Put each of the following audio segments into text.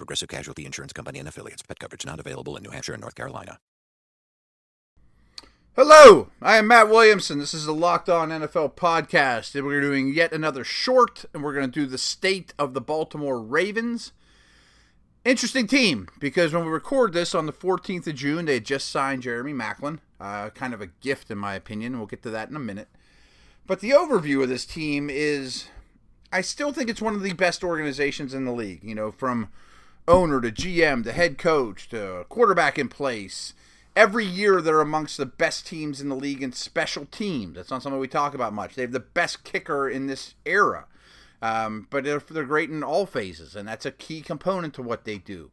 Progressive Casualty Insurance Company and affiliates. Pet coverage not available in New Hampshire and North Carolina. Hello, I am Matt Williamson. This is the Locked On NFL podcast, and we're doing yet another short, and we're going to do the state of the Baltimore Ravens. Interesting team because when we record this on the 14th of June, they just signed Jeremy Maclin. Uh, kind of a gift, in my opinion. We'll get to that in a minute. But the overview of this team is I still think it's one of the best organizations in the league. You know, from owner to GM to head coach to quarterback in place every year they're amongst the best teams in the league in special teams. That's not something we talk about much. They have the best kicker in this era, um, but they're, they're great in all phases, and that's a key component to what they do.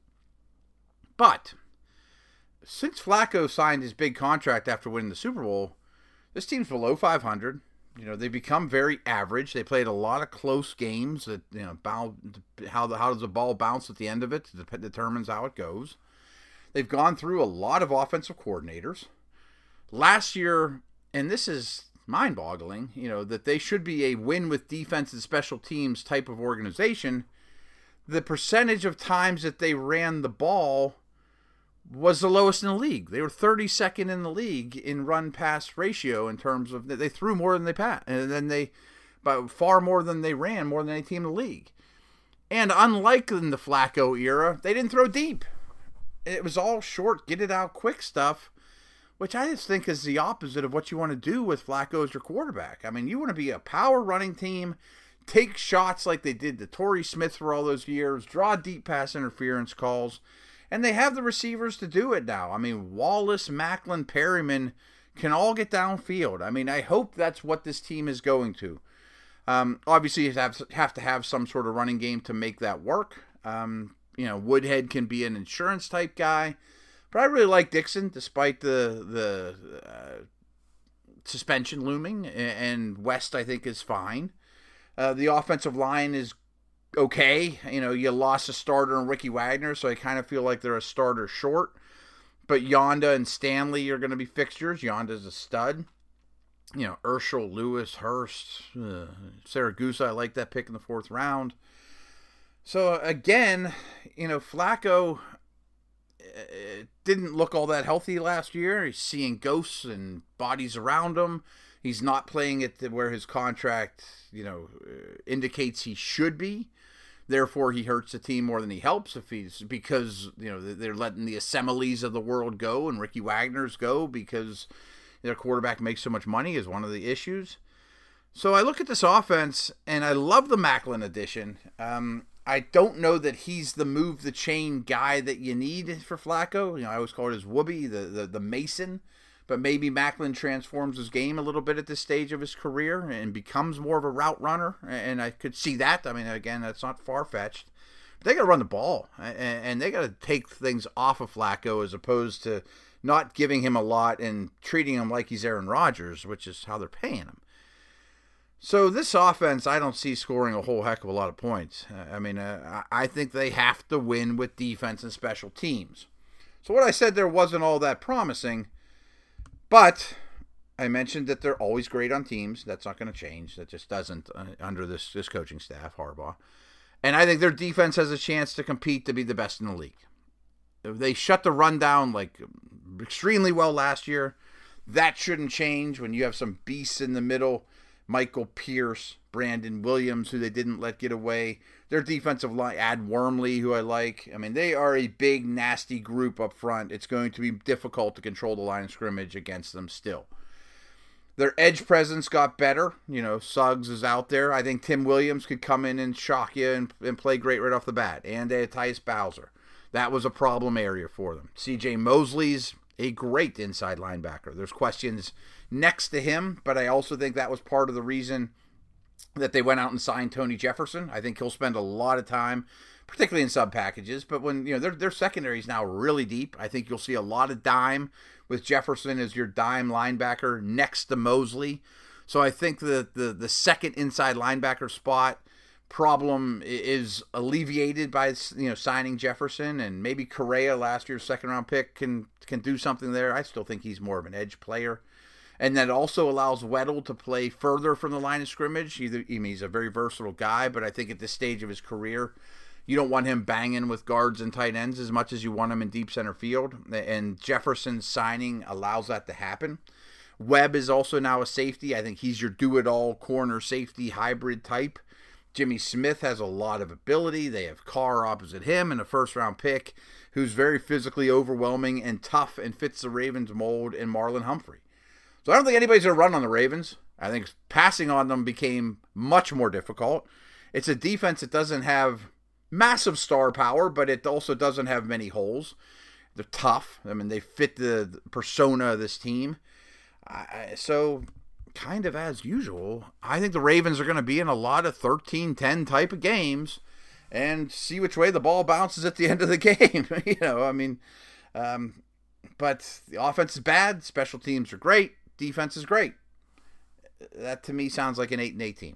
But since Flacco signed his big contract after winning the Super Bowl, this team's below 500. You know, they become very average. They played a lot of close games that, you know, how, the, how does the ball bounce at the end of it determines how it goes. They've gone through a lot of offensive coordinators. Last year, and this is mind boggling, you know, that they should be a win with defense and special teams type of organization. The percentage of times that they ran the ball was the lowest in the league. They were 32nd in the league in run pass ratio in terms of they threw more than they passed, and then they, but far more than they ran, more than any team in the league. And unlike in the Flacco era, they didn't throw deep it was all short, get it out quick stuff, which I just think is the opposite of what you want to do with Flacco as your quarterback. I mean, you want to be a power running team, take shots like they did to Torrey Smith for all those years, draw deep pass interference calls, and they have the receivers to do it now. I mean, Wallace, Maclin, Perriman can all get downfield. I mean, I hope that's what this team is going to. Um, obviously, you have, have to have some sort of running game to make that work. Um, you know, Woodhead can be an insurance type guy, but I really like Dixon despite the the uh, suspension looming. And West, I think, is fine. Uh, the offensive line is okay. You know, you lost a starter in Ricky Wagner, so I kind of feel like they're a starter short. But Yanda and Stanley are going to be fixtures. Yanda's a stud. You know, Urschel, Lewis, Hurst, uh, Siragusa. I like that pick in the fourth round. So again, you know, Flacco uh, didn't look all that healthy last year. He's seeing ghosts and bodies around him. He's not playing it where his contract, you know, uh, indicates he should be. Therefore, he hurts the team more than he helps if he's because you know they're letting the Osemeles of the world go and Ricky Wagner's go because their quarterback makes so much money is one of the issues. So I look at this offense and I love the Maclin addition. Um, I don't know that he's the move the chain guy that you need for Flacco. You know, I always call it his Whoopi, the, the, the Mason. But maybe Maclin transforms his game a little bit at this stage of his career and becomes more of a route runner. And I could see that. I mean, again, that's not far fetched. They got to run the ball and they got to take things off of Flacco as opposed to not giving him a lot and treating him like he's Aaron Rodgers, which is how they're paying him. So this offense, I don't see scoring a whole heck of a lot of points. Uh, I mean, uh, I think they have to win with defense and special teams. So what I said there wasn't all that promising, but I mentioned that they're always great on teams. That's not going to change. That just doesn't uh, under this this coaching staff, Harbaugh. And I think their defense has a chance to compete to be the best in the league. They shut the run down like extremely well last year. That shouldn't change when you have some beasts in the middle Michael Pierce, Brandon Williams, who they didn't let get away. Their defensive line, Ad Wormley, who I like. I mean, they are a big, nasty group up front. It's going to be difficult to control the line of scrimmage against them still. Their edge presence got better. You know, Suggs is out there. I think Tim Williams could come in and shock you and, and play great right off the bat. And uh, Tyus Bowser. That was a problem area for them. CJ Mosley's a great inside linebacker. There's questions next to him, but I also think that was part of the reason that they went out and signed Tony Jefferson. I think he'll spend a lot of time particularly in sub packages. But when you know their their secondary is now really deep, I think you'll see a lot of dime with Jefferson as your dime linebacker next to Mosley. So I think the the the second inside linebacker spot problem is alleviated by you know signing Jefferson and maybe Correa last year's second round pick can can do something there. I still think he's more of an edge player. And that also allows Weddle to play further from the line of scrimmage. I mean, he's a very versatile guy, but I think at this stage of his career, you don't want him banging with guards and tight ends as much as you want him in deep center field. And Jefferson's signing allows that to happen. Webb is also now a safety. I think he's your do it all corner safety hybrid type. Jimmy Smith has a lot of ability. They have Carr opposite him and a first round pick who's very physically overwhelming and tough and fits the Ravens mold in Marlon Humphrey. So I don't think anybody's going to run on the Ravens. I think passing on them became much more difficult. It's a defense that doesn't have massive star power, but it also doesn't have many holes. They're tough. I mean, they fit the persona of this team. So kind of as usual. I think the Ravens are going to be in a lot of 13 10 type of games and see which way the ball bounces at the end of the game. you know, I mean, um, but the offense is bad, special teams are great, defense is great. That to me sounds like an 8 and 18.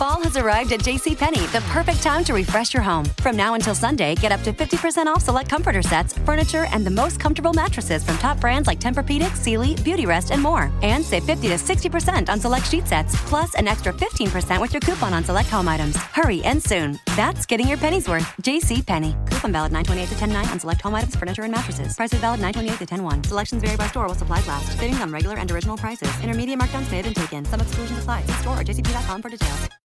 Fall has arrived at JCPenney, the perfect time to refresh your home. From now until Sunday, get up to 50% off select comforter sets, furniture, and the most comfortable mattresses from top brands like Tempur-Pedic, Sealy, Beautyrest, and more. And save 50 to 60% on select sheet sets, plus an extra 15% with your coupon on select home items. Hurry and soon. That's getting your pennies worth. JCPenney. Valid 928 to 10 on select home items, furniture, and mattresses. Prices valid 928 to 10 Selections vary by store while supplies last. Savings on regular and original prices. Intermediate markdowns may have been taken. Some exclusions apply. See store or jcp.com for details.